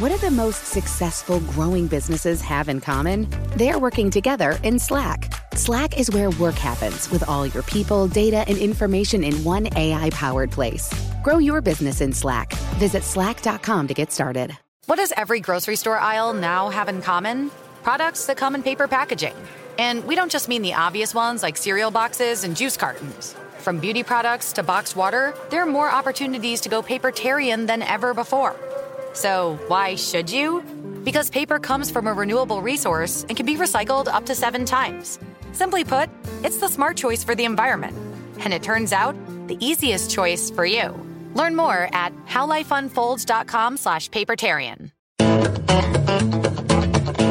What do the most successful growing businesses have in common? They're working together in Slack. Slack is where work happens with all your people, data, and information in one AI powered place. Grow your business in Slack. Visit slack.com to get started. What does every grocery store aisle now have in common? Products that come in paper packaging. And we don't just mean the obvious ones like cereal boxes and juice cartons. From beauty products to boxed water, there are more opportunities to go papertarian than ever before. So, why should you? Because paper comes from a renewable resource and can be recycled up to seven times. Simply put, it's the smart choice for the environment. And it turns out, the easiest choice for you. Learn more at howlifeunfolds.com slash papertarian.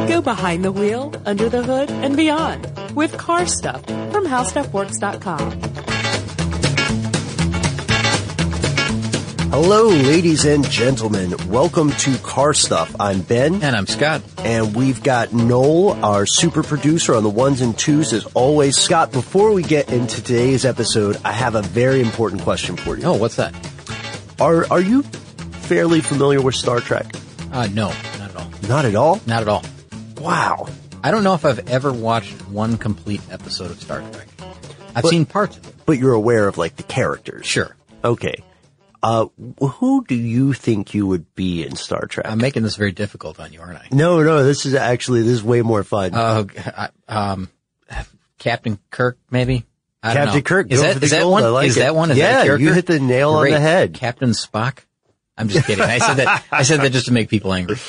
Go behind the wheel, under the hood, and beyond with car stuff from howstuffworks.com. Hello, ladies and gentlemen. Welcome to Car Stuff. I'm Ben. And I'm Scott. And we've got Noel, our super producer on the ones and twos as always. Scott, before we get into today's episode, I have a very important question for you. Oh, what's that? Are, are you fairly familiar with Star Trek? Uh, no, not at all. Not at all? Not at all. Wow. I don't know if I've ever watched one complete episode of Star Trek. I've But- seen parts of it. But you're aware of like the characters. Sure. Okay. Uh, who do you think you would be in Star Trek? I'm making this very difficult on you, aren't I? no, no, this is actually, this is way more fun. Uh, um, Captain Kirk, maybe? I don't Captain. Kirk, Is that, is that one? Like is it. that one? Is Yeah, that you hit the nail on the head. Captain Spock? I'm just kidding. I said that, I said that just to make people angry.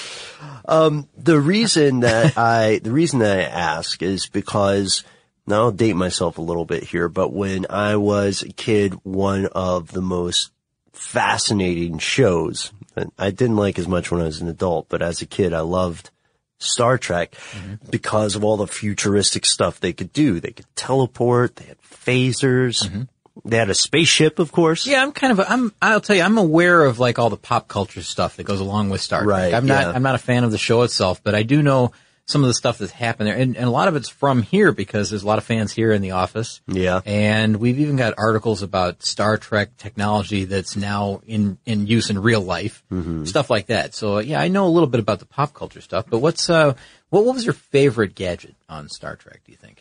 Um, the reason that I, the reason that I ask is because, now I'll date myself a little bit here, but when I was a kid, one of the most fascinating shows, I didn't like as much when I was an adult, but as a kid, I loved Star Trek mm-hmm. because of all the futuristic stuff they could do. They could teleport, they had phasers, mm-hmm. they had a spaceship, of course. Yeah, I'm kind of, a, I'm, I'll tell you, I'm aware of like all the pop culture stuff that goes along with Star Trek. Right, I'm not, yeah. I'm not a fan of the show itself, but I do know some of the stuff that's happened there. And, and a lot of it's from here because there's a lot of fans here in the office. Yeah. And we've even got articles about Star Trek technology that's now in, in use in real life. Mm-hmm. Stuff like that. So yeah, I know a little bit about the pop culture stuff, but what's, uh, what, what was your favorite gadget on Star Trek, do you think?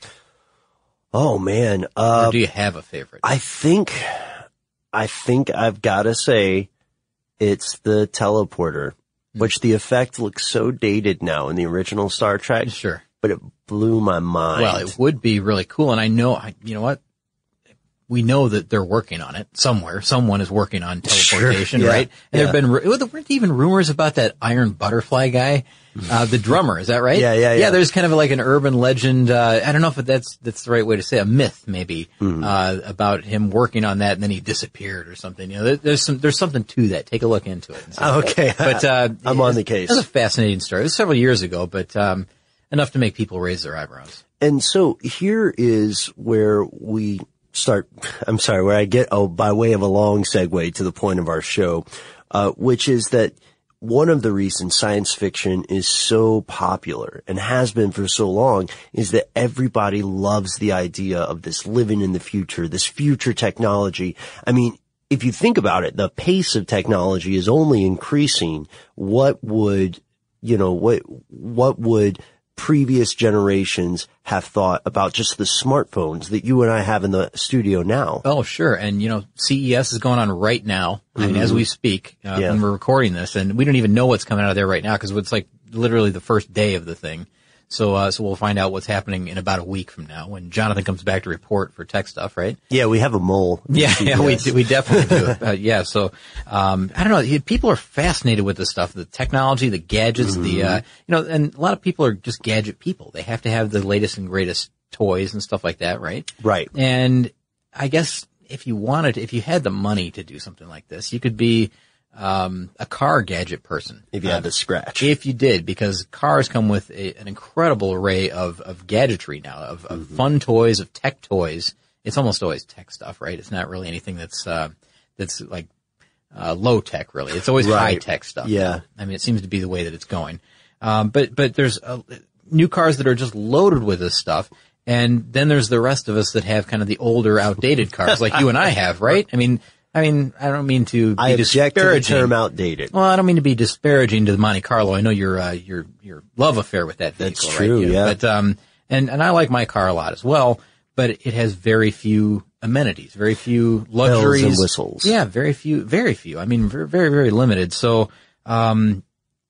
Oh man. Uh, Or do you have a favorite? I think, I think I've got to say it's the teleporter. Mm-hmm. which the effect looks so dated now in the original Star Trek, sure. but it blew my mind. Well, it would be really cool. And I know, I, you know what? We know that they're working on it somewhere. Someone is working on teleportation, Sure, yeah, right? And yeah. there've been, ru- well, there weren't even rumors about that iron butterfly guy, uh, the drummer. Is that right? Yeah, yeah, Yeah, yeah. there's kind of like an urban legend. Uh, I don't know if that's, that's the right way to say it, a myth maybe, Hmm. uh, about him working on that and then he disappeared or something. You know, there, there's some, there's something to that. Take a look into it. okay. But, uh, I'm on the case. Was a fascinating story. It was several years ago, but, um, enough to make people raise their eyebrows. And so here is where we start. I'm sorry, where I get oh, by way of a long segue to the point of our show, uh, which is that one of the reasons science fiction is so popular and has been for so long is that everybody loves the idea of this living in the future, this future technology. I mean, if you think about it, the pace of technology is only increasing. What would, you know, what, what would previous generations have thought about just the smartphones that you and I have in the studio now? Oh, sure. And, you know, CES is going on right now. I mean, as we speak, uh, Yeah. when we're recording this and we don't even know what's coming out of there right now because it's like literally the first day of the thing. So, uh, so we'll find out what's happening in about a week from now when Jonathan comes back to report for tech stuff, right? Yeah, we have a mole. Yeah, yeah, we, we definitely do. Uh, yeah, so, um, I don't know. People are fascinated with this stuff, the technology, the gadgets, the, uh, you know, and a lot of people are just gadget people. They have to have the latest and greatest toys and stuff like that, right? Right. And I guess if you wanted, if you had the money to do something like this, you could be um, a car gadget person. If you had to scratch. If you did, because cars come with a, an incredible array of, of gadgetry now, of, of Mm-hmm. fun toys, of tech toys. It's almost always tech stuff, right? It's not really anything that's, uh, that's like, uh, low tech really. It's always Right. high tech stuff. Yeah. I mean, it seems to be the way that it's going. Um, but, but there's uh, new cars that are just loaded with this stuff. And then there's the rest of us that have kind of the older, outdated cars like you and I have, right? I mean, I mean, I don't mean to be I object to the term outdated. Well, I don't mean to be disparaging to the Monte Carlo. I know your uh, your your love affair with that vehicle. That's right? true, yeah. But um, and and I like my car a lot as well. But it has very few amenities, very few luxuries, whistles. Yeah, very few, very few. I mean, very very, very limited. So um,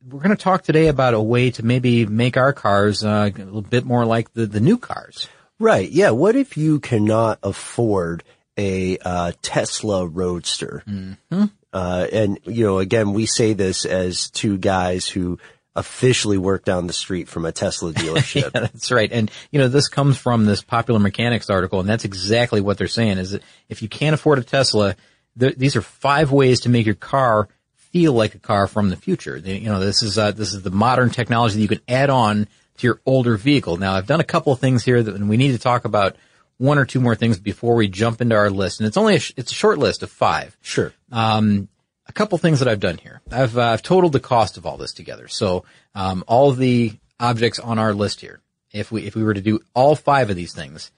we're going to talk today about a way to maybe make our cars uh, a little bit more like the the new cars. Right. Yeah. What if you cannot afford a uh, Tesla Roadster? Mm-hmm. Uh, and you know, again, we say this as two guys who officially work down the street from a Tesla dealership. That's right. And, you know, this comes from this popular mechanics article, and that's exactly what they're saying is that if you can't afford a Tesla, th- these are five ways to make your car feel like a car from the future. They- you know, this is, uh, this is the modern technology that you can add on to your older vehicle. Now, I've done a couple of things here that and we need to talk about one or two more things before we jump into our list. And it's only a, sh- it's a short list of five sure. um, a couple things that I've done here. I've uh, I've totaled the cost of all this together. So um, all the objects on our list here, if we if we were to do all five of these things,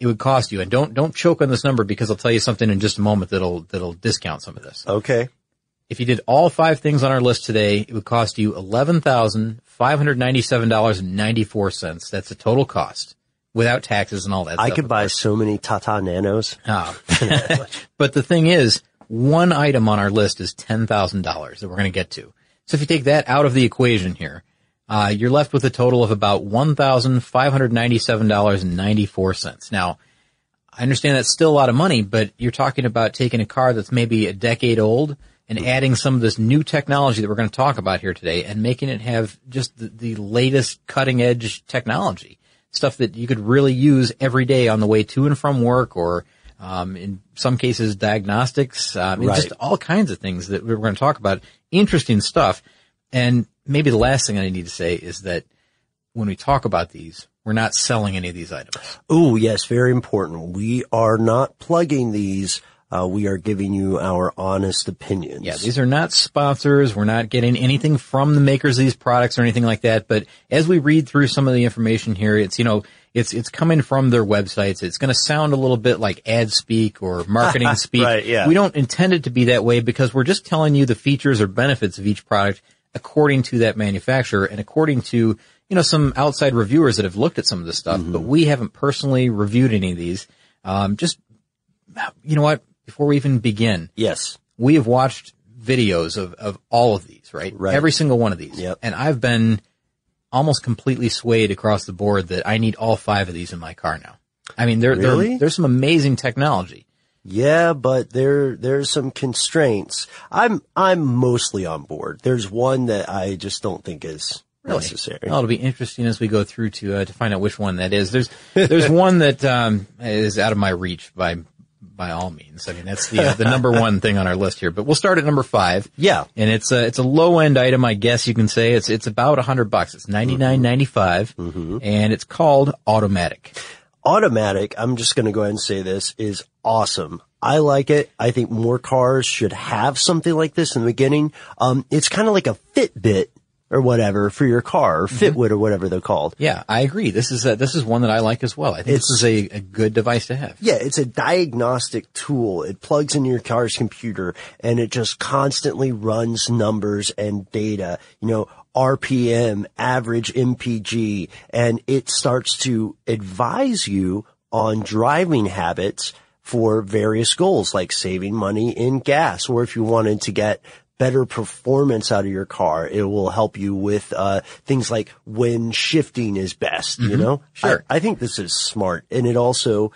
it would cost you. And don't don't choke on this number because I'll tell you something in just a moment that'll that'll discount some of this. Okay. If you did all five things on our list today, it would cost you eleven thousand five hundred ninety seven dollars and ninety four cents. That's the total cost without taxes and all that. I stuff, could buy so many Tata Nanos. Oh. but the thing is, one item on our list is $10,000 that we're going to get to. So if you take that out of the equation here, uh, you're left with a total of about $1,597.94. Now, I understand that's still a lot of money, but you're talking about taking a car that's maybe a decade old and adding some of this new technology that we're going to talk about here today and making it have just the, the latest cutting edge technology. Stuff that you could really use every day on the way to and from work or, um, in some cases diagnostics, um, Right. just all kinds of things that we're going to talk about. Interesting stuff. And maybe the last thing I need to say is that when we talk about these, we're not selling any of these items. Oh, yes, very important. We are not plugging these. Uh, we are giving you our honest opinions. Yeah, these are not sponsors. We're not getting anything from the makers of these products or anything like that. But as we read through some of the information here, it's, you know, it's, it's coming from their websites. It's going to sound a little bit like ad speak or marketing speak. Right, yeah. We don't intend it to be that way because we're just telling you the features or benefits of each product according to that manufacturer and according to, you know, some outside reviewers that have looked at some of this stuff, Mm-hmm. but we haven't personally reviewed any of these. Um, just, you know what? Before we even begin, Yes. we have watched videos of, of all of these, right? Right. Every single one of these. Yep. And I've been almost completely swayed across the board that I need all five of these in my car now. I mean, there, Really? there, there's some amazing technology. Yeah, but there there's some constraints. I'm I'm mostly on board. There's one that I just don't think is necessary. Well, it'll be interesting as we go through to uh, to find out which one that is. There's there's one that um, is out of my reach by by all means. I mean, that's the uh, the number one thing on our list here. But we'll start at number five. Yeah. and it's a it's a low end item, I guess you can say. It's it's about a hundred bucks. It's ninety nine ninety five, and it's called Automatic. Automatic, I'm just going to go ahead and say this is awesome. I like it. I think more cars should have something like this in the beginning. Um, it's kind of like a Fitbit or whatever for your car or mm-hmm. Fitwit or whatever they're called. Yeah, I agree. This is a, this is one that I like as well. I think this is a, a good device to have. Yeah, it's a diagnostic tool. It plugs into your car's computer and it just constantly runs numbers and data, you know, RPM, average MPG, and it starts to advise you on driving habits for various goals like saving money in gas or if you wanted to get better performance out of your car, it will help you with uh, things like when shifting is best, you know? Sure. I, I think this is smart and it also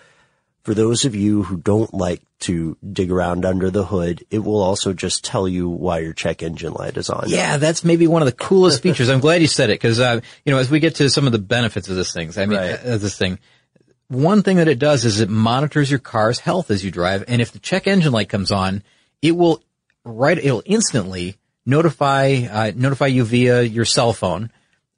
for those of you who don't like to dig around under the hood, it will also just tell you why your check engine light is on. Yeah, that's maybe one of the coolest features. I'm glad you said it because, uh, you know, as we get to some of the benefits of this things, I mean, Right. uh, this thing, one thing that it does is it monitors your car's health as you drive. And if the check engine light comes on, it will right, it'll instantly notify, uh, notify you via your cell phone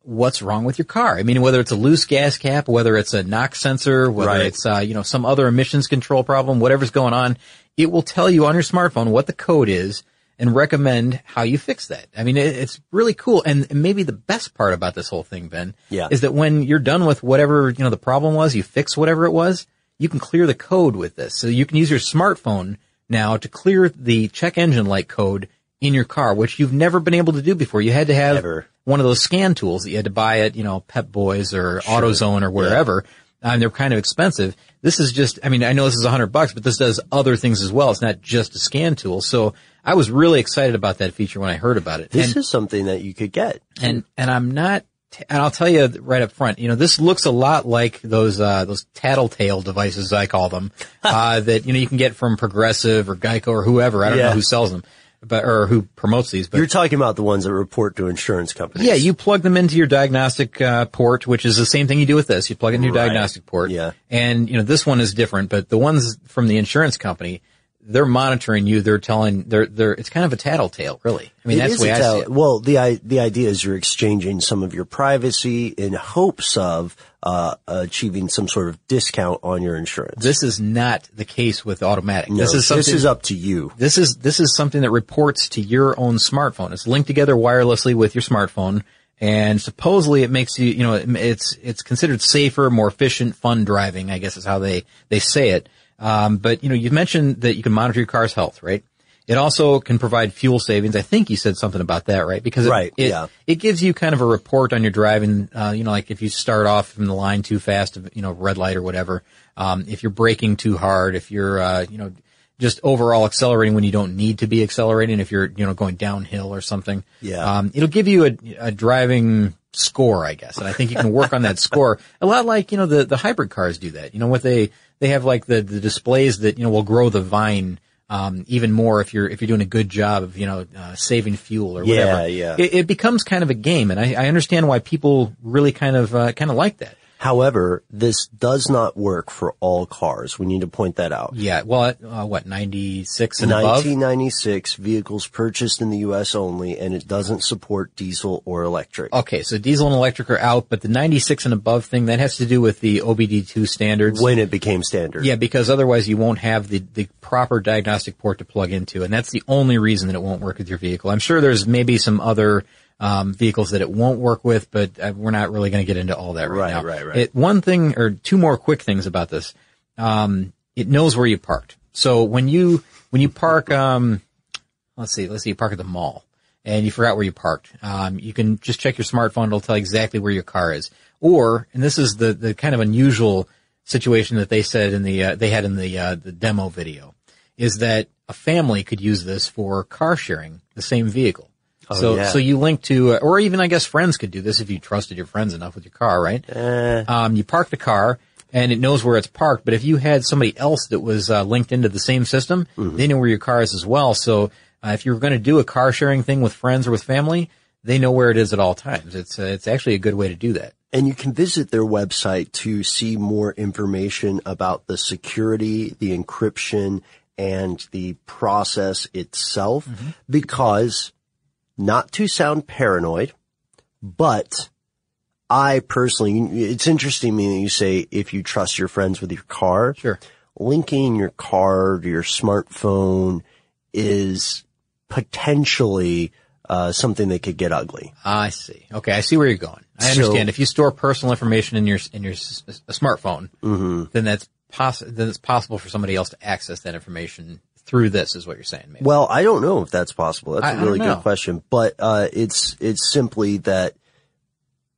what's wrong with your car. I mean, whether it's a loose gas cap, whether it's a NOx sensor, whether Right. it's, uh, you know, some other emissions control problem, whatever's going on, it will tell you on your smartphone what the code is and recommend how you fix that. I mean, it, it's really cool. And, and maybe the best part about this whole thing, Ben, Yeah. is that when you're done with whatever, you know, the problem was, you fix whatever it was, you can clear the code with this. So you can use your smartphone now to clear the check engine light code in your car, which you've never been able to do before. You had to have Ever. one of those scan tools that you had to buy at, you know, Pep Boys or AutoZone or wherever. And they're kind of expensive. This is just, I mean, I know this is a hundred bucks, but this does other things as well. It's not just a scan tool. So I was really excited about that feature when I heard about it. This And- is something that you could get. and and I'm not. And I'll tell you right up front, you know, this looks a lot like those uh, those tattletale devices I call them uh, that you know you can get from Progressive or Geico or whoever. I don't Yeah. know who sells them, but or who promotes these. But You're talking about the ones that report to insurance companies. yeah, you plug them into your diagnostic uh, port, which is the same thing you do with this. You plug it into your Right. diagnostic port. Yeah. And, you know, this one is different, but the ones from the insurance company, they're monitoring you. They're telling, they're, they're, it's kind of a tattletale, really. I mean, It that's the way a I see it. Well, the the idea is you're exchanging some of your privacy in hopes of uh, achieving some sort of discount on your insurance. This is not the case with automatic. no, this is something, this is up to you. This is this is something that reports to your own smartphone. It's linked together wirelessly with your smartphone, and supposedly it makes you, you know, it- it's it's considered safer, more efficient, fun driving. I guess is how they they say it. Um, but you know, you've mentioned that you can monitor your car's health, right? It also can provide fuel savings. I think you said something about that, right? Because it, Right, it, yeah. it gives you kind of a report on your driving. Uh, you know, like if you start off from the line too fast, you know, red light or whatever. Um, if you're braking too hard, if you're, uh, you know, just overall accelerating when you don't need to be accelerating, if you're, you know, going downhill or something. Yeah. Um, it'll give you a, a driving score, I guess. And I think you can work on that score a lot like, you know, the, the hybrid cars do that. You know, what they, they have like the, the displays that, you know, will grow the vine, um, even more if you're, if you're doing a good job of, you know, uh, saving fuel or Yeah, whatever. yeah. It, it becomes kind of a game. And I, I understand why people really kind of, uh, kind of like that. However, this does not work for all cars. We need to point that out. Yeah. Well, uh, what, 96 and above? 1996 vehicles purchased in the U.S. only, and it doesn't support diesel or electric. Okay, so diesel and electric are out, but the 96 and above thing, that has to do with the OBD2 standards. When it became standard. Yeah, because otherwise you won't have the, the proper diagnostic port to plug into, and that's the only reason that it won't work with your vehicle. I'm sure there's maybe some other um, vehicles that it won't work with, but uh, we're not really going to get into all that right, Right, now. right, right. It, one thing or two more quick things about this. Um, it knows where you parked. So when you when you park, um, let's see, let's see, you park at the mall and you forgot where you parked. Um, you can just check your smartphone; it'll tell you exactly where your car is. Or, and this is the the kind of unusual situation that they said in the uh, they had in the uh, the demo video, is that a family could use this for car sharing the same vehicle. So yeah. so you link to, uh, or even I guess friends could do this if you trusted your friends enough with your car, right? Um, you park the car and it knows where it's parked. But if you had somebody else that was uh, linked into the same system, they know where your car is as well. So uh, if you're going to do a car sharing thing with friends or with family, they know where it is at all times. It's uh, it's actually a good way to do that. And you can visit their website to see more information about the security, the encryption, and the process itself. Because, not to sound paranoid, but I personally, it's interesting to me that you say if you trust your friends with your car. Sure. Linking your car to your smartphone is potentially uh, something that could get ugly. I see. Okay, I see where you're going. I So- understand. if you store personal information in your in your s- smartphone, Mm-hmm. then that's poss- then it's possible for somebody else to access that information through this. Is what you're saying? Maybe. Well, I don't know if that's possible. That's I- a really good question, but uh, it's it's simply that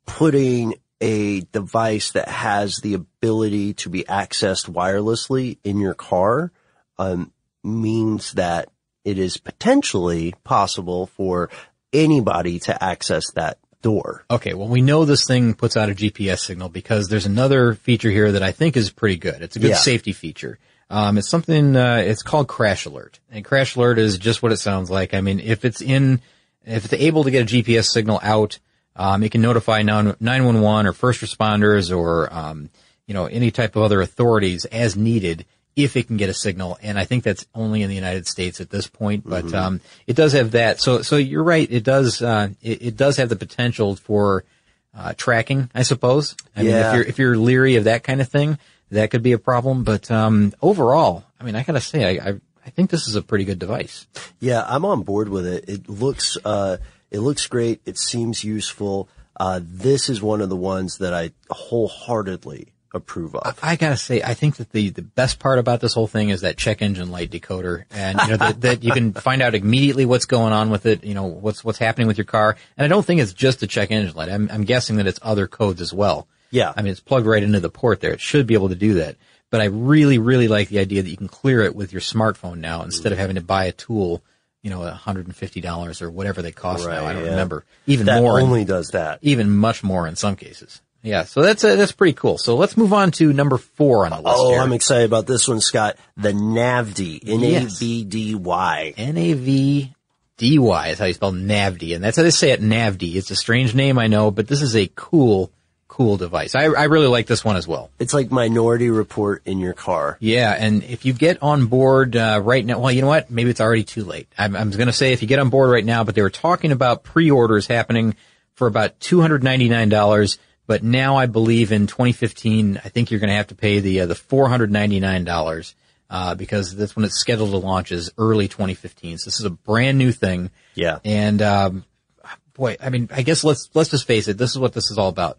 putting a device that has the ability to be accessed wirelessly in your car um, means that it is potentially possible for anybody to access that door. Okay, well, we know this thing puts out a GPS signal because there's another feature here that I think is pretty good. It's a good Yeah. safety feature. Um, it's something, uh, it's called Crash Alert. And Crash Alert is just what it sounds like. I mean, if it's in, if it's able to get a GPS signal out, um, it can notify 911 or first responders or, um, you know, any type of other authorities as needed if it can get a signal. And I think that's only in the United States at this point, but, um, it does have that. So, so you're right. It does, uh, it, it does have the potential for, uh, tracking, I suppose. I mean, if you're, if you're leery of that kind of thing, that could be a problem. But, um, overall, I mean, I gotta say, I, I, I think this is a pretty good device. Yeah, I'm on board with it. It looks, uh, it looks great. It seems useful. Uh, this is one of the ones that I wholeheartedly approve of. I gotta say, I think that the, the best part about this whole thing is that check engine light decoder, and you know that, that you can find out immediately what's going on with it. You know what's what's happening with your car, and I don't think it's just the check engine light. I'm, I'm guessing that it's other codes as well. Yeah. I mean it's plugged right into the port there. It should be able to do that. But I really, really like the idea that you can clear it with your smartphone now instead of having to buy a tool. You know, $150 or whatever they cost now. I don't yeah. remember. Even that more. in- only does that. even much more in some cases. Yeah, so that's uh, that's pretty cool. So let's move on to number four on the list. Oh, here. I'm excited about this one, Scott. The Navdy. Yes. N-A-V-D-Y. N A V D Y is how you spell Navdy, and that's how they say it. Navdy. It's a strange name, I know, but this is a cool, cool device. I I really like this one as well. It's like Minority Report in your car. Yeah, and if you get on board uh, right now, well, you know what? Maybe it's already too late. I'm, I'm going to say if you get on board right now, but they were talking about pre-orders happening for about two hundred ninety nine dollars. But now I believe in 2015, I think you're going to have to pay the uh, the four hundred ninety nine dollars uh, because that's when it's scheduled to launch is early 2015. So this is a brand new thing. Yeah. And um, boy, I mean, I guess let's let's just face it. This is what this is all about: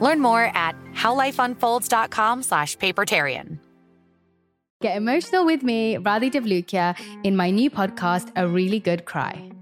Learn more at howlifeunfolds.com slash papertarian. Get emotional with me, Radhi Devlukia, in my new podcast, A Really Good Cry.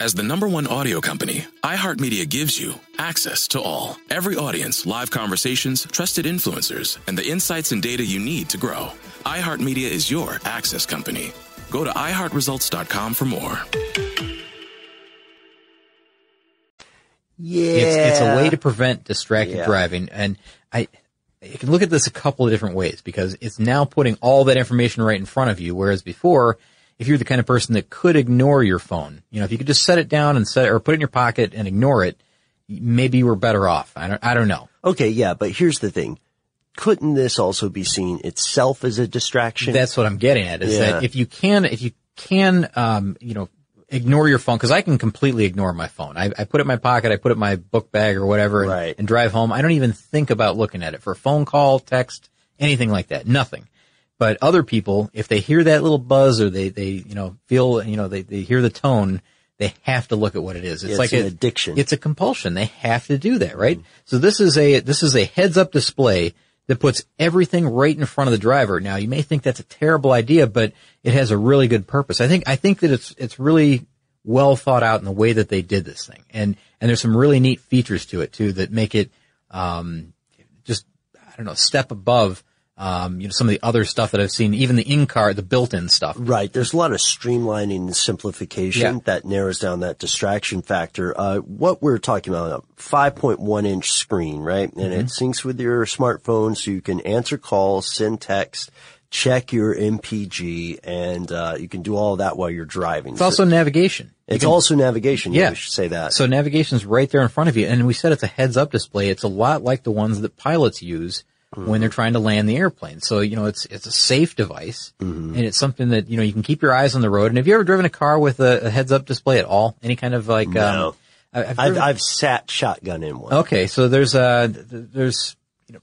As the number one audio company, iHeartMedia gives you access to all. Every audience, live conversations, trusted influencers, and the insights and data you need to grow. iHeartMedia is your access company. Go to iHeartResults.com for more. Yeah. It's, it's a way to prevent distracted Yeah. driving. And I, you can look at this a couple of different ways because it's now putting all that information right in front of you. Whereas before, if you're the kind of person that could ignore your phone, you know, if you could just set it down and set, or put it in your pocket and ignore it, maybe you were better off. I don't, I don't know. Okay, yeah, but here's the thing. Couldn't this also be seen itself as a distraction? That's what I'm getting at is Yeah. that if you can, if you can, um, you know, ignore your phone, cause I can completely ignore my phone. I, I put it in my pocket, I put it in my book bag or whatever and, Right. and drive home. I don't even think about looking at it for a phone call, text, anything like that. Nothing. But other people, if they hear that little buzz or they, they, you know, feel, you know, they, they hear the tone, they have to look at what it is. It's Yeah, like an a- addiction. It's a compulsion. They have to do that, right? So this is a, this is a heads up display that puts everything right in front of the driver. Now you may think that's a terrible idea, but it has a really good purpose. I think, I think that it's, it's really well thought out in the way that they did this thing. And, and there's some really neat features to it too that make it, um, just, I don't know, step above, um, you know, some of the other stuff that I've seen, even the in-car, the built-in stuff. Right. There's a lot of streamlining and simplification Yeah. that narrows down that distraction factor. Uh, what we're talking about, a 5.1 inch screen, right? And it Mm-hmm. syncs with your smartphone so you can answer calls, send text, check your MPG, and, uh, you can do all of that while you're driving. It's also navigation. It's can- also navigation. Yeah. Yeah. We should say that. So navigation's right there in front of you. And we said it's a heads up display. It's a lot like the ones that pilots use when they're trying to land the airplane. So, you know, it's, it's a safe device and it's something that, you know, you can keep your eyes on the road. And have you ever driven a car with a, a heads up display at all? Any kind of like, No. um, I've, I've, I've sat shotgun in one. Okay, so there's uh there's you know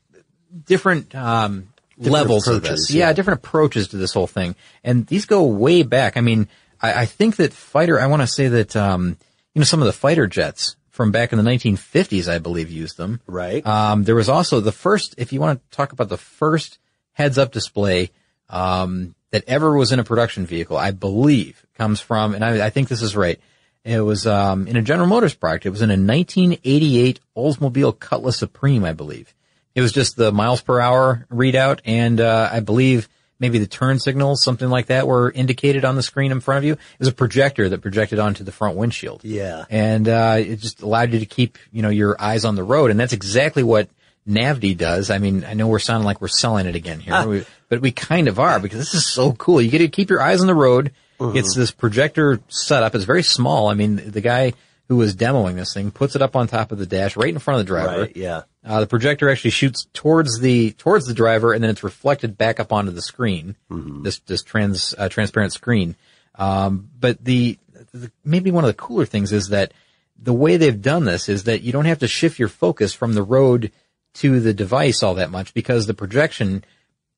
different um Different levels of this. Yeah, yeah. different approaches to this whole thing. And these go way back. I mean, I, I think that fighter I want to say that um you know some of the fighter jets from back in the 1950s I believe used them. Right. Um there was also the first if you want to talk about the first heads up display um that ever was in a production vehicle, I believe comes from and I, I think this is right. It was um, in a General Motors product. It was in a 1988 Oldsmobile Cutlass Supreme, I believe. It was just the miles per hour readout, and uh, I believe maybe the turn signals, something like that, were indicated on the screen in front of you. It was a projector that projected onto the front windshield. Yeah. and uh, it just allowed you to keep you know your eyes on the road, and that's exactly what Navdy does. I mean, I know we're sounding like we're selling it again here, we- but we kind of are because this is so cool. You get to keep your eyes on the road. It's this projector setup. It's very small. I mean, the guy who was demoing this thing puts it up on top of the dash right in front of the driver. Right. Yeah. Uh, the projector actually shoots towards the towards the driver, and then it's reflected back up onto the screen. This this trans uh, transparent screen. Um, but the, the maybe one of the cooler things is that the way they've done this is that you don't have to shift your focus from the road to the device all that much because the projection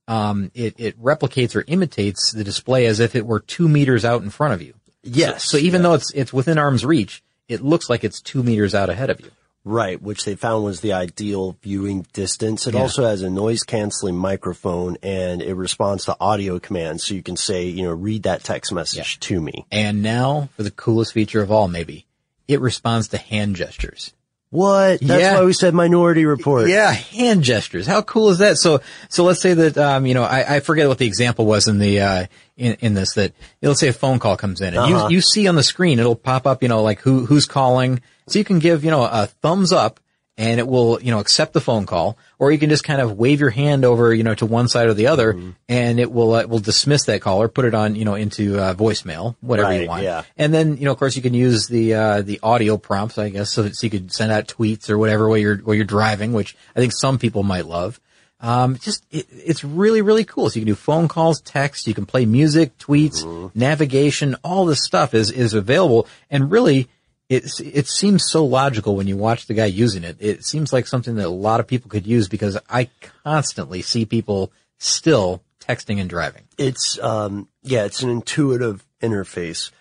um, it it replicates or imitates the display as if it were two meters out in front of you. Yes. So even though it's it's within arm's reach, it looks like it's two meters out ahead of you. Right, which they found was the ideal viewing distance. It Yeah. also has a noise canceling microphone and it responds to audio commands. So you can say, you know, read that text message to me. And now for the coolest feature of all, maybe it responds to hand gestures. What? That's Yeah. why we said minority report. Yeah, hand gestures. How cool is that? So, so let's say that, um, you know, I, I forget what the example was in the, uh, in, in this that, let's say a phone call comes in and Uh-huh. you, you see on the screen, it'll pop up, you know, like who, who's calling. So you can give, you know, a thumbs up and it will, you know, accept the phone call or you can just kind of wave your hand over, you know, to one side or the other Mm-hmm. and it will, uh, it will dismiss that call or put it on, you know, into, uh, voicemail, whatever Right, you want. yeah. And then, you know, of course you can use the, uh, the audio prompts, I guess, so, that so you could send out tweets or whatever while you're, while you're driving, which I think some people might love. Um, just, it, it's really, really cool. So you can do phone calls, text, you can play music, tweets, navigation, all this stuff is, is available. And really, it's, it seems so logical when you watch the guy using it. It seems like something that a lot of people could use because I constantly see people still texting and driving. It's, um, yeah, it's an intuitive interface.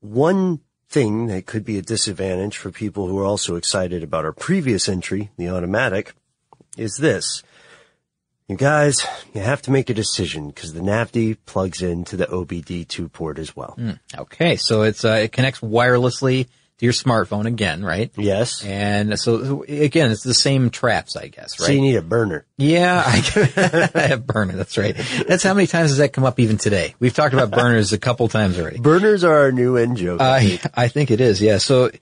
One thing that could be a disadvantage for people who are also excited about our previous entry, the automatic, is this. You guys, you have to make a decision because the Navdy plugs into the OBD2 port as well. Okay, so it's uh, it connects wirelessly to your smartphone again, right? Yes. And so again, it's the same traps, I guess, right? So you need a burner. yeah, I, I have burner. That's right. That's how many times does that come up even today? We've talked about burners a couple times already. Burners are our new end joke. I I think. I think it is. Yeah. So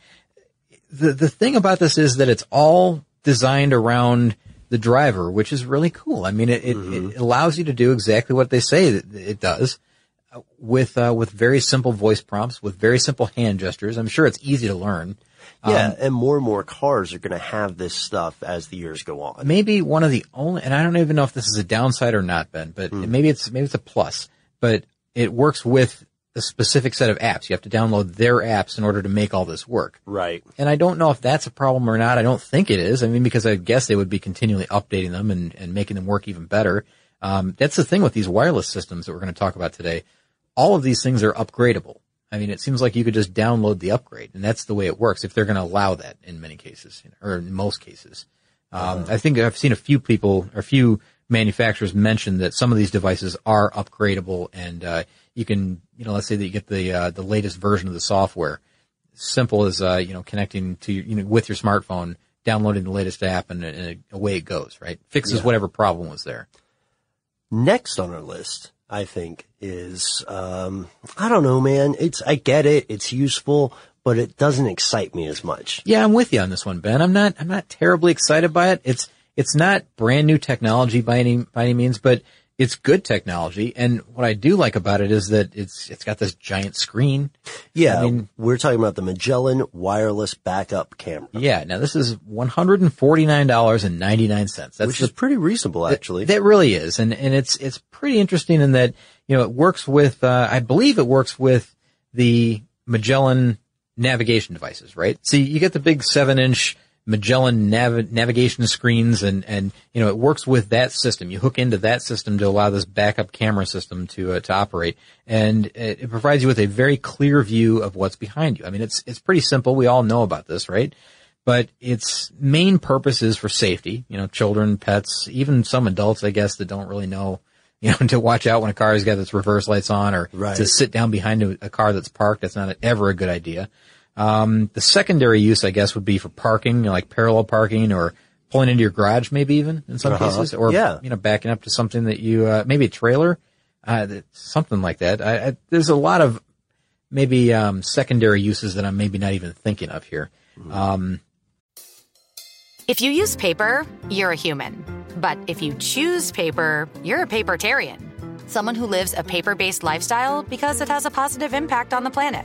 the the thing about this is that it's all designed around the driver, which is really cool. I mean, it it, it mm-hmm. allows you to do exactly what they say that it does. With uh, with very simple voice prompts, with very simple hand gestures. I'm sure it's easy to learn. yeah, Um, and more and more cars are going to have this stuff as the years go on. maybe one of the only, and I don't even know if this is a downside or not, Ben, but maybe it's, maybe it's a plus, but it works with a specific set of apps. You have to download their apps in order to make all this work. Right. And I don't know if that's a problem or not. I don't think it is. I mean, because I guess they would be continually updating them and, and making them work even better. Um, that's the thing with these wireless systems that we're going to talk about today. All of these things are upgradable. I mean, it seems like you could just download the upgrade and that's the way it works if they're going to allow that in many cases or in most cases. Um, I think I've seen a few people or a few manufacturers mention that some of these devices are upgradable and, uh, you can, you know, let's say that you get the, uh, the latest version of the software simple as uh, you know connecting to your, you know with your smartphone, downloading the latest app, and, and away it goes. Right, fixes Yeah. whatever problem was there. Next on our list, I think, is um, I don't know, man. It's I get it, it's useful, but it doesn't excite me as much. Yeah, I'm with you on this one, Ben. I'm not I'm not terribly excited by it. It's it's not brand new technology by any by any means, but it's good technology. And what I do like about it is that it's it's got this giant screen. Yeah, I mean- we're talking about the Magellan wireless backup camera, Yeah. Now this is one hundred and forty nine dollars and ninety nine cents. That's which the is pretty reasonable, actually. That really is, and and it's it's pretty interesting in that you know it works with uh, I believe it works with the Magellan navigation devices, right? See, you get the big seven inch Magellan nav- navigation screens, and and you know it works with that system. You hook into that system to allow this backup camera system to uh, to operate, and it, it provides you with a very clear view of what's behind you. I mean, it's it's pretty simple. We all know about this, right? but its main purpose is for safety. You know, children, pets, even some adults, I guess, that don't really know, you know, to watch out when a car has got its reverse lights on or Right. to sit down behind a, a car that's parked. That's not ever a good idea. Um, the secondary use, I guess, would be for parking, you know, like parallel parking or pulling into your garage, maybe even in some Uh-huh. cases, or Yeah. you know, backing up to something that you, uh, maybe a trailer, uh, that- something like that. I, I, there's a lot of maybe um, secondary uses that I'm maybe not even thinking of here. Um, If you use paper, you're a human. But if you choose paper, you're a papertarian. Someone who lives a paper based lifestyle because it has a positive impact on the planet.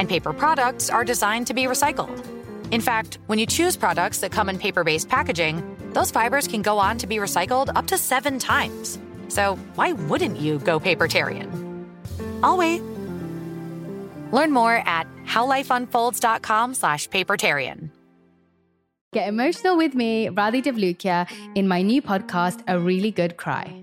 And paper products are designed to be recycled. In fact, when you choose products that come in paper based packaging, those fibers can go on to be recycled up to seven times. So why wouldn't you go papertarian? I'll wait. Learn more at howlifeunfolds.com slash papertarian. Get emotional with me, Radhi Devlukia, in my new podcast, A Really Good Cry.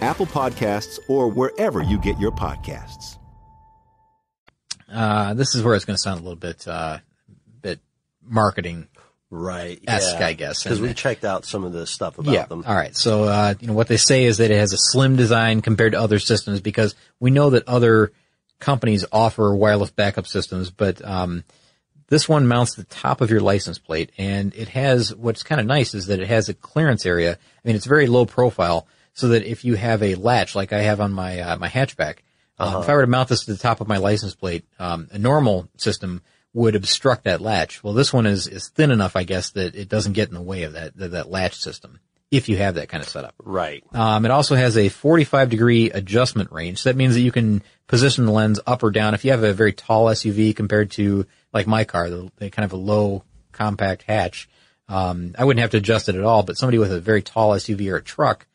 Apple Podcasts, or wherever you get your podcasts. Uh, this is where it's going to sound a little bit, uh, bit marketing Right. esque, I guess. Because And- we checked out some of the stuff about yeah. them. All right. So, uh, you know, what they say is that it has a slim design compared to other systems because we know that other companies offer wireless backup systems, but, um, this one mounts the top of your license plate and it has, what's kind of nice is that it has a clearance area. I mean, it's very low profile so that if you have a latch like I have on my, uh, my hatchback, um, Uh-huh. if I were to mount this to the top of my license plate, um, a normal system would obstruct that latch. Well, this one is, is thin enough, I guess, that it doesn't get in the way of that, that, that latch system. If you have that kind of setup. Right. Um, it also has a 45 degree adjustment range. So that means that you can position the lens up or down. If you have a very tall SUV compared to like my car, the, the kind of a low compact hatch, Um, I wouldn't have to adjust it at all, but somebody with a very tall SUV or a truck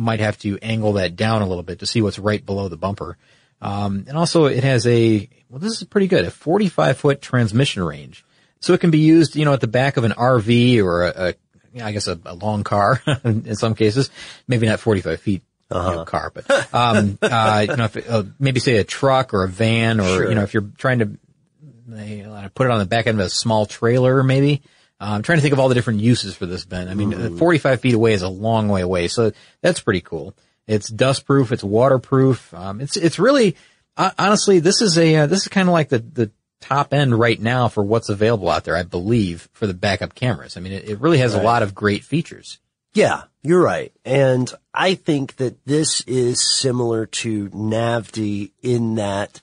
might have to angle that down a little bit to see what's right below the bumper. Um, and also it has a, well, this is pretty good, a 45 foot transmission range. So it can be used, you know, at the back of an RV or a, a I guess a, a long car in some cases, maybe not 45 feet. Uh-huh. You know, car, but um, uh, you know, if, uh, maybe say a truck or a van, or Sure. you know, if you're trying to put it on the back end of a small trailer, maybe. Uh, I'm trying to think of all the different uses for this bin. I mean, uh, 45 feet away is a long way away, so that's pretty cool. It's dust proof, it's waterproof. Um, it's it's really uh, honestly, this is a uh, this is kind of like the the top end right now for what's available out there. I believe for the backup cameras. I mean, it, it really has a lot of great features. Yeah, you're right. And I think that this is similar to Navdy in that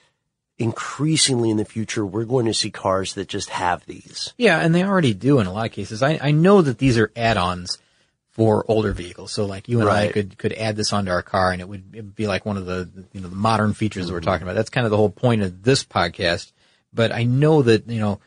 increasingly in the future, we're going to see cars that just have these. Yeah, and they already do in a lot of cases. I, I know that these are add-ons for older vehicles. So like you and I could, could add this onto our car and it would, it would be like one of the, you know, the modern features that we're talking about. That's kind of the whole point of this podcast. But I know that, you know,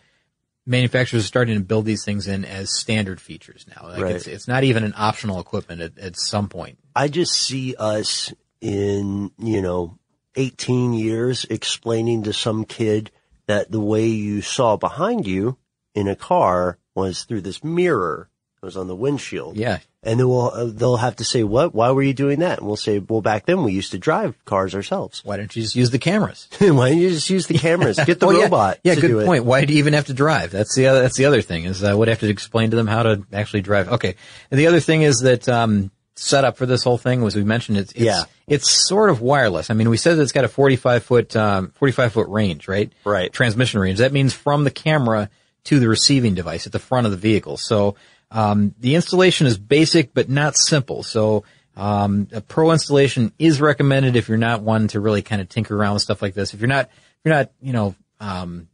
manufacturers are starting to build these things in as standard features now. Like Right. it's, it's not even an optional equipment at, at some point. I just see us in, you know, 18 years explaining to some kid that the way you saw behind you in a car was through this mirror that was on the windshield. Yeah. And then we'll, uh, they'll have to say, what? Why were you doing that? And we'll say, well, back then we used to drive cars ourselves. Why don't you just use the cameras? Why don't you just use the cameras? Get the yeah. robot. Yeah, to good do it. point. Why do you even have to drive? That's the other, that's the other thing is I would have to explain to them how to actually drive. Okay. And the other thing is that, um, setup for this whole thing was we mentioned it's, it's, Yeah. it's sort of wireless. I mean, we said that it's got a 45 foot, um, 45 foot range, right? Right. Transmission range. That means from the camera to the receiving device at the front of the vehicle. So, um, the installation is basic but not simple. So, um, a pro installation is recommended if you're not one to really kind of tinker around with stuff like this. If you're not, if you're not, you know, um,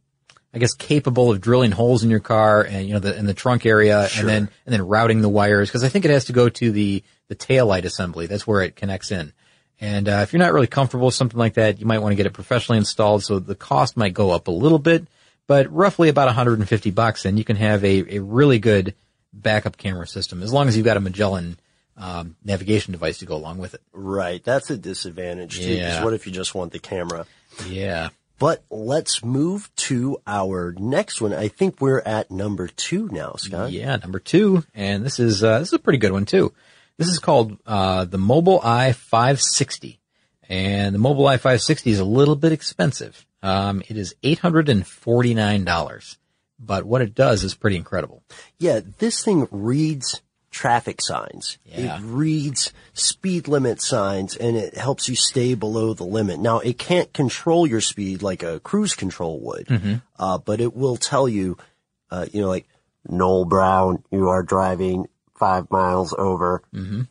I guess capable of drilling holes in your car and you know the in the trunk area Sure. and then and then routing the wires because I think it has to go to the the tail light assembly. That's where it connects in. And uh, if you're not really comfortable with something like that, you might want to get it professionally installed. So the cost might go up a little bit, but roughly about 150 bucks, and you can have a a really good backup camera system as long as you've got a Magellan um, navigation device to go along with it. Right. That's a disadvantage too. Yeah. what if you just want the camera? Yeah. But let's move to our next one. I think we're at number two now, Scott. Yeah, number two, and this is uh, this is a pretty good one too. This is called uh, the Mobileye 560, and the Mobileye 560 is a little bit expensive. Um, it is eight hundred and forty nine dollars, but what it does is pretty incredible. Yeah, this thing reads traffic signs. Yeah. It reads speed limit signs and it helps you stay below the limit. Now, it can't control your speed like a cruise control would, Mhm. uh, but it will tell you, uh, you know, like, Noel Brown, you are driving five miles over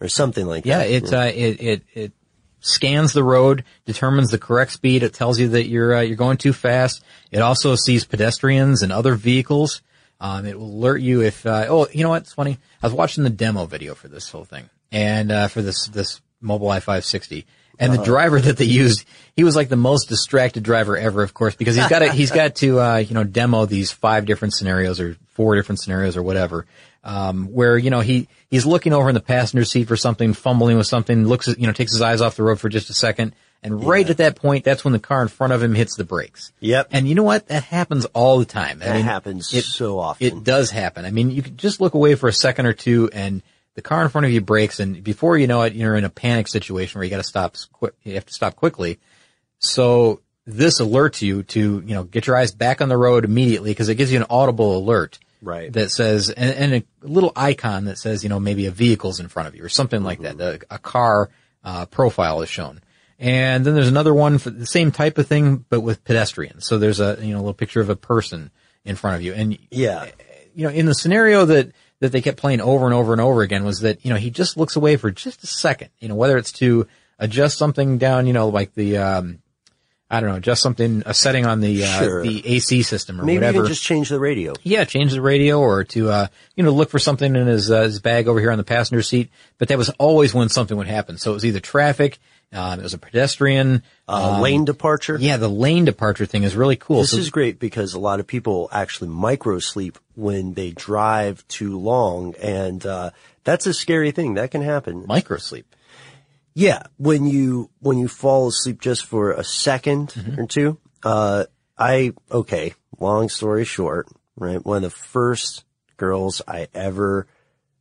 or something like Yeah, that. it uh, it it it scans the road, determines the correct speed. It tells you that you're uh, you're going too fast. It also sees pedestrians and other vehicles. Um, it will alert you if uh, oh you know what it's funny. I was watching the demo video for this whole thing and uh, for this this Mobileye 560. And the Uh-huh. driver that they used, he was like the most distracted driver ever, of course, because he's got to, he's got to, uh, you know, demo these five different scenarios or four different scenarios or whatever, um, where, you know, he, he's looking over in the passenger seat for something, fumbling with something, looks at, you know, takes his eyes off the road for just a second. And right at that point, that's when the car in front of him hits the brakes. Yep. And you know what? That happens all the time. I That mean, happens it- so often. It does happen. I mean, you could just look away for a second or two and the car in front of you brakes and before you know it, you're in a panic situation where you got to stop, quick, you have to stop quickly. So this alerts you to, you know, get your eyes back on the road immediately because it gives you an audible alert. Right. That says, and, and a little icon that says, you know, maybe a vehicle's in front of you or something like that. A, a car, uh, profile is shown. And then there's another one for the same type of thing, but with pedestrians. So there's a, you know, a little picture of a person in front of you. And yeah, you know, in the scenario that, that they kept playing over and over and over again was that, you know, he just looks away for just a second, you know, whether it's to adjust something down, you know, like the, um, I don't know, just something, a setting on the, uh, Sure. the AC system or Maybe whatever. even just change the radio. Yeah, change the radio or to, uh, you know, look for something in his, uh, his bag over here on the passenger seat. But that was always when something would happen. So it was either traffic, Um, it was a pedestrian Uh, um, lane departure. Yeah, the lane departure thing is really cool. This So- is great because a lot of people actually micro sleep when they drive too long, and uh, that's a scary thing. That can happen. micro sleep. Yeah, when you when you fall asleep just for a 2nd Mm-hmm. or two. Uh, I okay. Long story short, right? One of the first girls I ever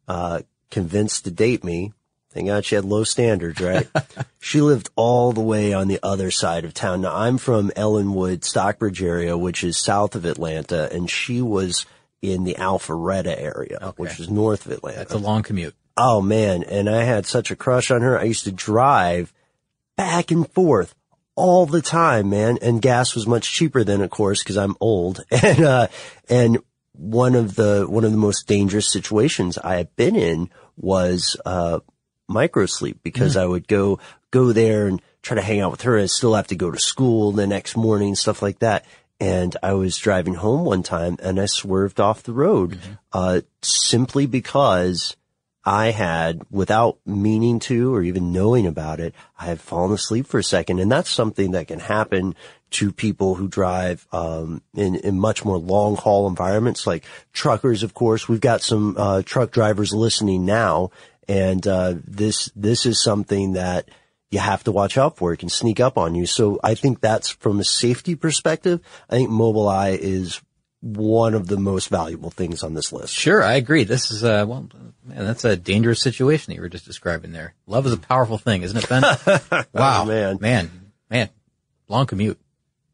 uh, convinced to date me. Thank God she had low standards, right? she lived all the way on the other side of town. Now I'm from Ellenwood, Stockbridge area, which is south of Atlanta, and she was in the Alpharetta area, which is north of Atlanta. That's a long commute. Oh man, and I had such a crush on her. I used to drive back and forth all the time, man. And gas was much cheaper then, of course, because I'm old. And uh, and one of the one of the most dangerous situations I had been in was uh, micro sleep because I would go go there and try to hang out with her. I still have to go to school the next morning, stuff like that. And I was driving home one time and I swerved off the road, uh, simply because I had, without meaning to or even knowing about it, I had fallen asleep for a second. And that's something that can happen to people who drive, um, in, in much more long haul environments like truckers, of course. We've got some, uh, truck drivers listening now. And, uh, this, this is something that you have to watch out for. It can sneak up on you. So I think that's from a safety perspective. I think Mobileye is one of the most valuable things on this list. Sure, I agree. This is uh well, man, that's a dangerous situation that you were just describing there. Love is a powerful thing, isn't it, Ben? wow, Oh, man. man, man, long commute.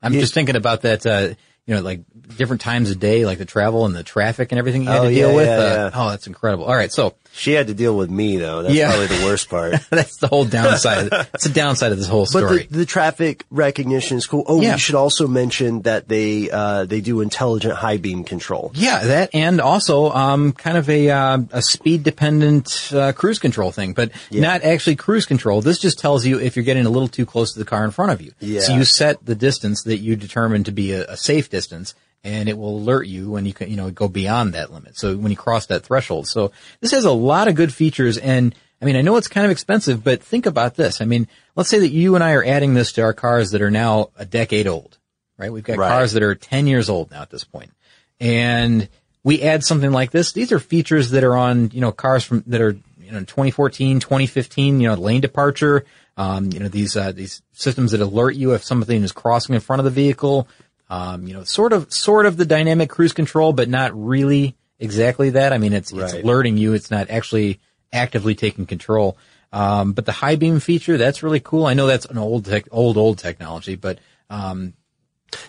I'm just thinking about that. uh you know, like different times of day, like the travel and the traffic and everything you had Oh, to deal yeah, with. yeah, uh, yeah. Oh, that's incredible. All right, so She had to deal with me though. That's Yeah. probably the worst part. that's the whole downside. That's the downside of this whole But story. the, the traffic recognition is cool. Oh, Yeah. we should also mention that they uh, they do intelligent high beam control. Yeah, that and also um, kind of a uh, a speed dependent uh, cruise control thing, but not actually cruise control. This just tells you if you're getting a little too close to the car in front of you. Yeah. So you set the distance that you determine to be a, a safe distance, and it will alert you when you can you know go beyond that limit. So when you cross that threshold. So this has a lot of good features, and I mean I know it's kind of expensive, but think about this. I mean, let's say that you and I are adding this to our cars that are now a decade old, right? We've got Right. cars that are 10 years old now at this point and we add something like this. These are features that are on, you know, cars from that are, you know, 2014, 2015, you know, lane departure, um, you know, these, uh, these systems that alert you if something is crossing in front of the vehicle, um, you know, sort of, sort of the dynamic cruise control, but not really exactly that. I mean, it's, it's alerting you. It's not actually actively taking control. Um, but the high beam feature, that's really cool. I know that's an old tech, old, old technology, but, um,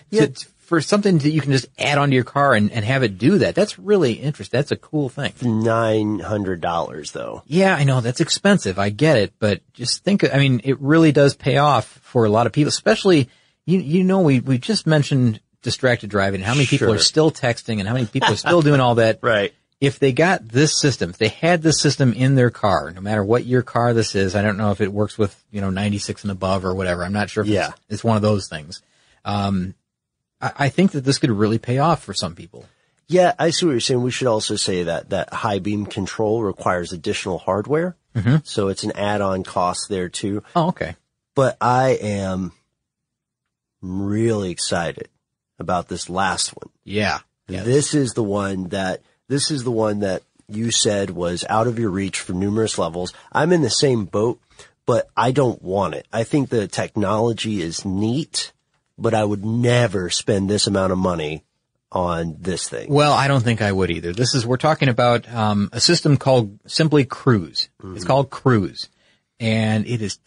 Yeah. to- for something that you can just add onto your car and, and have it do that. That's really interesting. That's a cool thing. Nine hundred dollars though. Yeah, I know that's expensive. I get it, but just think, I mean, it really does pay off for a lot of people, especially, you, you know, we, we just mentioned distracted driving, how many people Sure. are still texting and how many people are still doing all that. Right. If they got this system, if they had this system in their car, no matter what your car this is, I don't know if it works with, you know, 96 and above or whatever. I'm not sure if Yeah. it's, it's one of those things. Um, I, I think that this could really pay off for some people. Yeah, I see what you're saying. We should also say that that high beam control requires additional hardware, Mm-hmm. so it's an add-on cost there too. Oh, okay. But I am really excited about this last one. Yeah. Yeah. This is the one that this is the one that you said was out of your reach for numerous levels. I'm in the same boat, but I don't want it. I think the technology is neat, but I would never spend this amount of money on this thing. Well, I don't think I would either. This is, we're talking about, um, a system called simply Cruise. It's called Cruise and it is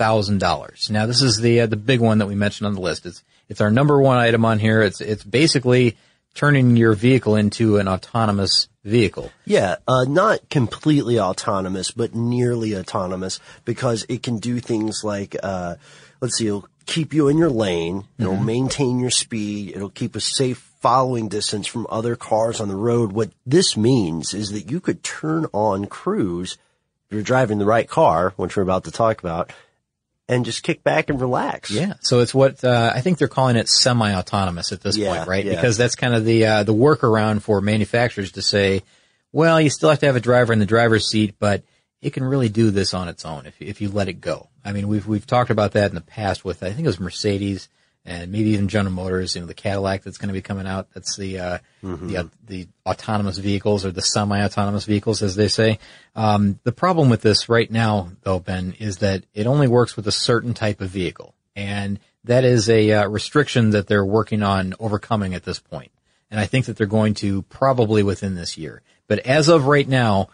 $10,000. Now this is the, uh, the big one that we mentioned on the list. It's, it's our number one item on here. It's, it's basically turning your vehicle into an autonomous vehicle. Yeah, uh, not completely autonomous, but nearly autonomous because it can do things like, uh, let's see, it'll keep you in your lane. It'll maintain your speed. It'll keep a safe following distance from other cars on the road. What this means is that you could turn on cruise if you're driving the right car, which we're about to talk about, and just kick back and relax. Yeah. So it's what, uh, I think they're calling it semi-autonomous at this Yeah, point, right? yeah. Because that's kind of the, uh, the workaround for manufacturers to say, well, you still have to have a driver in the driver's seat, but it can really do this on its own if, if you let it go. I mean, we've we've talked about that in the past with I think it was Mercedes and maybe even General Motors. You know, the Cadillac that's going to be coming out. That's the uh, Mm-hmm. the uh, the autonomous vehicles or the semi-autonomous vehicles, as they say. Um, the problem with this right now, though, Ben, is that it only works with a certain type of vehicle, and that is a uh, restriction that they're working on overcoming at this point. And I think that they're going to probably within this year. But as of right now,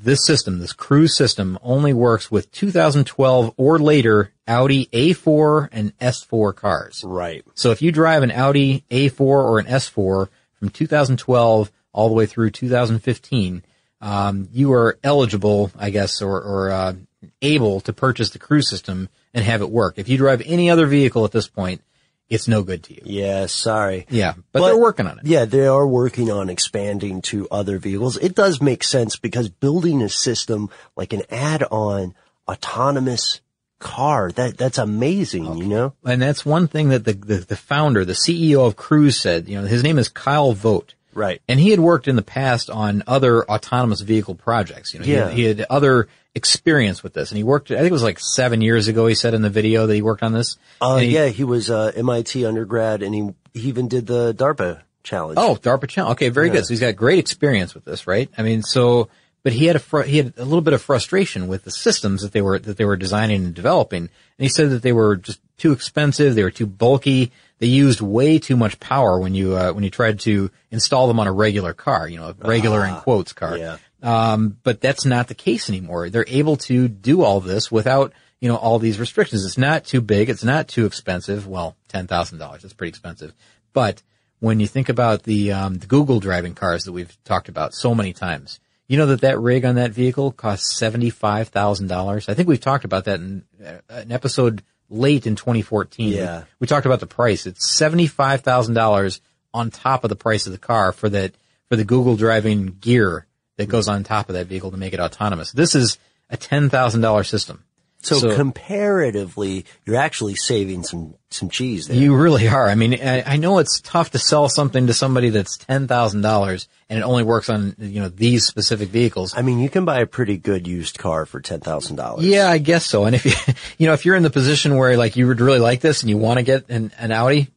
this system, this cruise system, only works with 2012 or later Audi A4 and S4 cars. Right. So if you drive an Audi A4 or an S4 from 2012 all the way through 2015, um, you are eligible, I guess, or, or uh, able to purchase the cruise system and have it work. If you drive any other vehicle at this point, it's no good to you. Yeah, sorry. Yeah, but, they're working on it. Yeah, they are working on expanding to other vehicles. It does make sense because building a system like an add-on autonomous car, that, that's amazing, you know? And that's one thing that the, the, the founder, the CEO of Cruise said, you know, his name is Kyle Vogt. Right. And he had worked in the past on other autonomous vehicle projects. You know, he had- he, had, other experience with this. And he worked, I think it was like seven years ago, he said in the video that he worked on this. Uh, he- yeah, he was, uh, MIT undergrad and he, he even did the DARPA challenge. Oh, DARPA challenge. Okay, very Yeah. good. So he's got great experience with this, right? I mean, so, but he had a fr- he had a little bit of frustration with the systems that they were that they were designing and developing, and he said that they were just too expensive. They were too bulky. They used way too much power when you uh, when you tried to install them on a regular car. You know, a regular in quotes car. yeah. Um, but that's not the case anymore. They're able to do all this without, you know, all these restrictions. It's not too big. It's not too expensive. Well, $10,000. That's pretty expensive. But when you think about the, um, the Google driving cars that we've talked about so many times, you know that that rig on that vehicle costs $75,000. I think we've talked about that in uh, an episode late in 2014. Yeah. We, we talked about the price. It's $75,000 on top of the price of the car for that, for the Google driving gear that goes on top of that vehicle to make it autonomous. This is a $10,000 system. So, comparatively, you're actually saving some, some cheese there. You really are. I mean, I, I know it's tough to sell something to somebody that's ten thousand dollars and it only works on you know these specific vehicles. I mean, you can buy a pretty good used car for ten thousand dollars. Yeah, I guess so. And if you you know if you're in the position where like you would really like this and you want to get an, an Audi,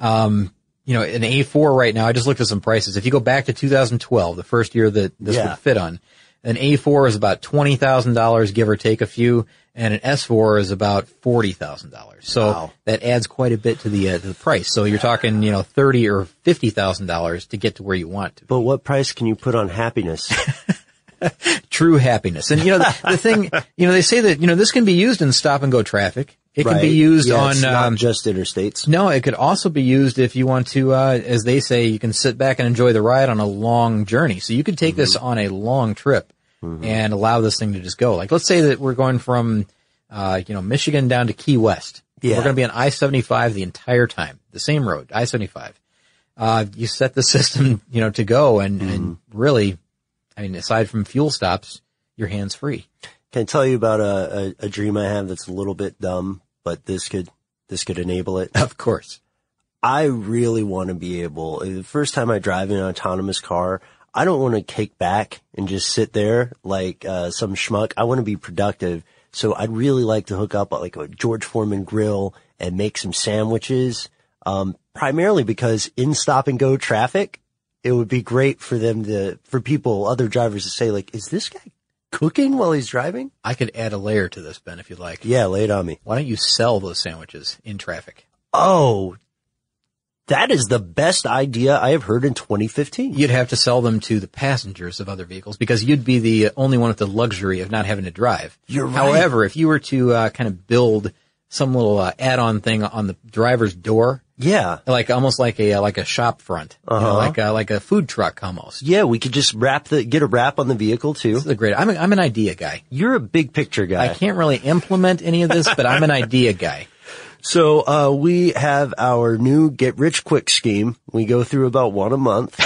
um, you know, an A4 right now. I just looked at some prices. If you go back to 2012, the first year that this Yeah. would fit on, an A4 is about twenty thousand dollars, give or take a few, and an S4 is about forty thousand dollars. So Wow. that adds quite a bit to the uh, to the price. So you're talking, you know, thirty or fifty thousand dollars to get to where you want to. But what price can you put on happiness? True happiness, and you know the, the thing, you know, they say that you know this can be used in stop and go traffic. It can be used Yeah, on not um, just interstates. No, it could also be used if you want to, uh, as they say, you can sit back and enjoy the ride on a long journey. So you could take this Mm-hmm. on a long trip and allow this thing to just go. Like, let's say that we're going from, uh, you know, Michigan down to Key West. Yeah. We're going to be on I-75 the entire time, the same road, I-75. Uh, you set the system, you know, to go and, Mm-hmm. and really, I mean, aside from fuel stops, your hands free. Can I tell you about a, a, a dream I have that's a little bit dumb, but this could this could enable it? Of course. I really want to be able. The first time I drive in an autonomous car, I don't want to kick back and just sit there like uh, some schmuck. I want to be productive. So I'd really like to hook up like a George Foreman grill and make some sandwiches. Um, primarily because in stop and go traffic, it would be great for them to, for people, other drivers to say like, is this guy cooking while he's driving? I could add a layer to this, Ben, if you'd like. Yeah, lay it on me. Why don't you sell those sandwiches in traffic? Oh, that is the best idea I have heard in 2015. You'd have to sell them to the passengers of other vehicles because you'd be the only one with the luxury of not having to drive. You're right. However, if you were to uh, kind of build some little uh, add-on thing on the driver's door, Yeah. like almost like a like a shop front, you know, Uh-huh. like a, like a food truck almost. Yeah, we could just wrap the, get a wrap on the vehicle too. This is a great. I'm a, I'm an idea guy. You're a big picture guy. I can't really implement any of this, but I'm an idea guy. So, uh, we have our new get rich quick scheme. We go through about one a month.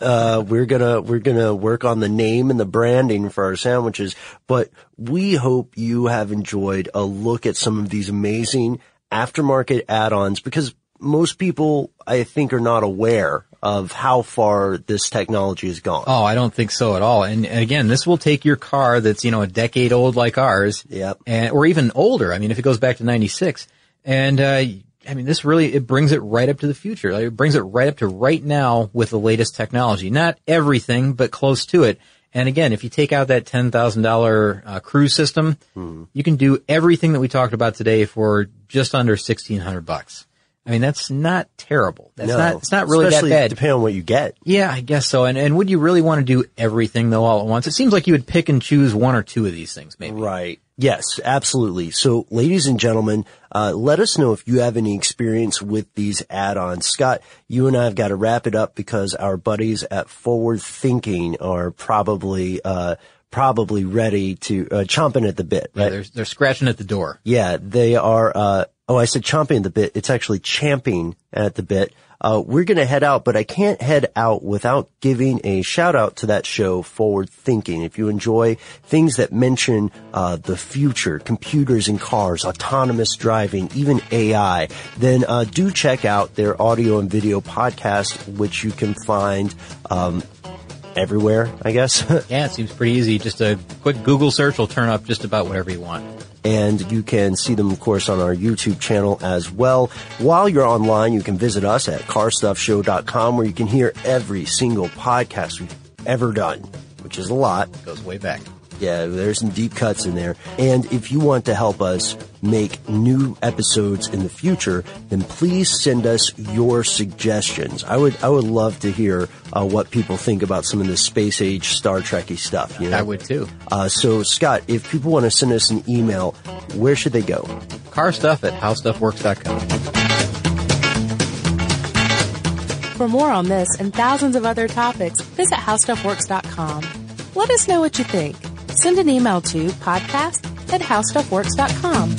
uh, we're gonna, we're gonna work on the name and the branding for our sandwiches, but we hope you have enjoyed a look at some of these amazing aftermarket add-ons because most people, I think, are not aware of how far this technology has gone. Oh, I don't think so at all. And again, this will take your car that's, you know, a decade old like ours. Yep. And, or even older. I mean, if it goes back to 96 and, uh, I mean, this really, it brings it right up to the future. Like, it brings it right up to right now with the latest technology. Not everything, but close to it. And again, if you take out that $10,000 uh, cruise system, Hmm. you can do everything that we talked about today for just under 1600 bucks. I mean, that's not terrible. That's no, not, it's not really especially that bad. depending on what you get. Yeah, I guess so. And and would you really want to do everything though all at once? It seems like you would pick and choose one or two of these things, maybe. Right. Yes, absolutely. So, ladies and gentlemen, uh, let us know if you have any experience with these add-ons. Scott, you and I have got to wrap it up because our buddies at Forward Thinking are probably uh, probably ready to uh, chomping at the bit. Yeah, Right? they're they're scratching at the door. Yeah, they are. Uh, oh, I said chomping at the bit. It's actually champing at the bit. Uh, we're going to head out, but I can't head out without giving a shout out to that show, Forward Thinking. If you enjoy things that mention uh, the future, computers and cars, autonomous driving, even AI, then uh, do check out their audio and video podcast, which you can find. Um, everywhere, I guess. Yeah, it seems pretty easy. Just a quick Google search will turn up just about whatever you want. and you can see them, of course, on our YouTube channel as well. While you're online, you can visit us at carstuffshow.com where you can hear every single podcast we've ever done, which is a lot. Goes way back. Yeah, there's some deep cuts in there. And if you want to help us make new episodes in the future, then please send us your suggestions. I would, I would love to hear uh, what people think about some of this space age Star Trekky stuff. You know, I would too. uh, so, Scott, if people want to send us an email, where should they go? Car stuff at howstuffworks.com. For more on this and thousands of other topics, visit howstuffworks.com. Let us know what you think. Send an email to podcast at howstuffworks.com.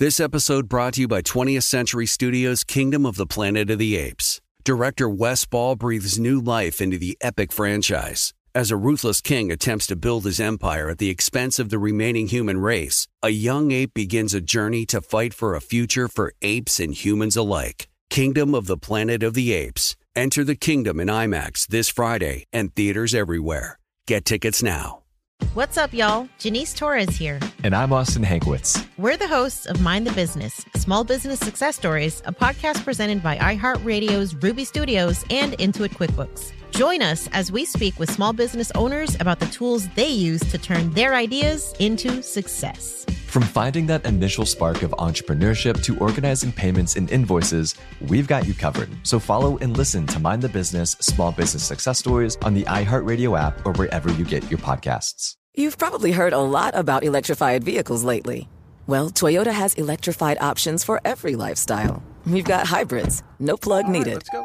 This episode brought to you by 20th Century Studios' Kingdom of the Planet of the Apes. Director Wes Ball breathes new life into the epic franchise. As a ruthless king attempts to build his empire at the expense of the remaining human race, a young ape begins a journey to fight for a future for apes and humans alike. Kingdom of the Planet of the Apes. Enter the kingdom in IMAX this Friday and theaters everywhere. Get tickets now. What's up, y'all? Janice Torres here. And I'm Austin Hankwitz. We're the hosts of Mind the Business Small Business Success Stories, a podcast presented by iHeartRadio's Ruby Studios and Intuit QuickBooks. Join us as we speak with small business owners about the tools they use to turn their ideas into success. From finding that initial spark of entrepreneurship to organizing payments and invoices, we've got you covered. So follow and listen to Mind the Business Small Business Success Stories on the iHeartRadio app or wherever you get your podcasts. You've probably heard a lot about electrified vehicles lately. Well, Toyota has electrified options for every lifestyle. We've got hybrids, no plug needed. let's go.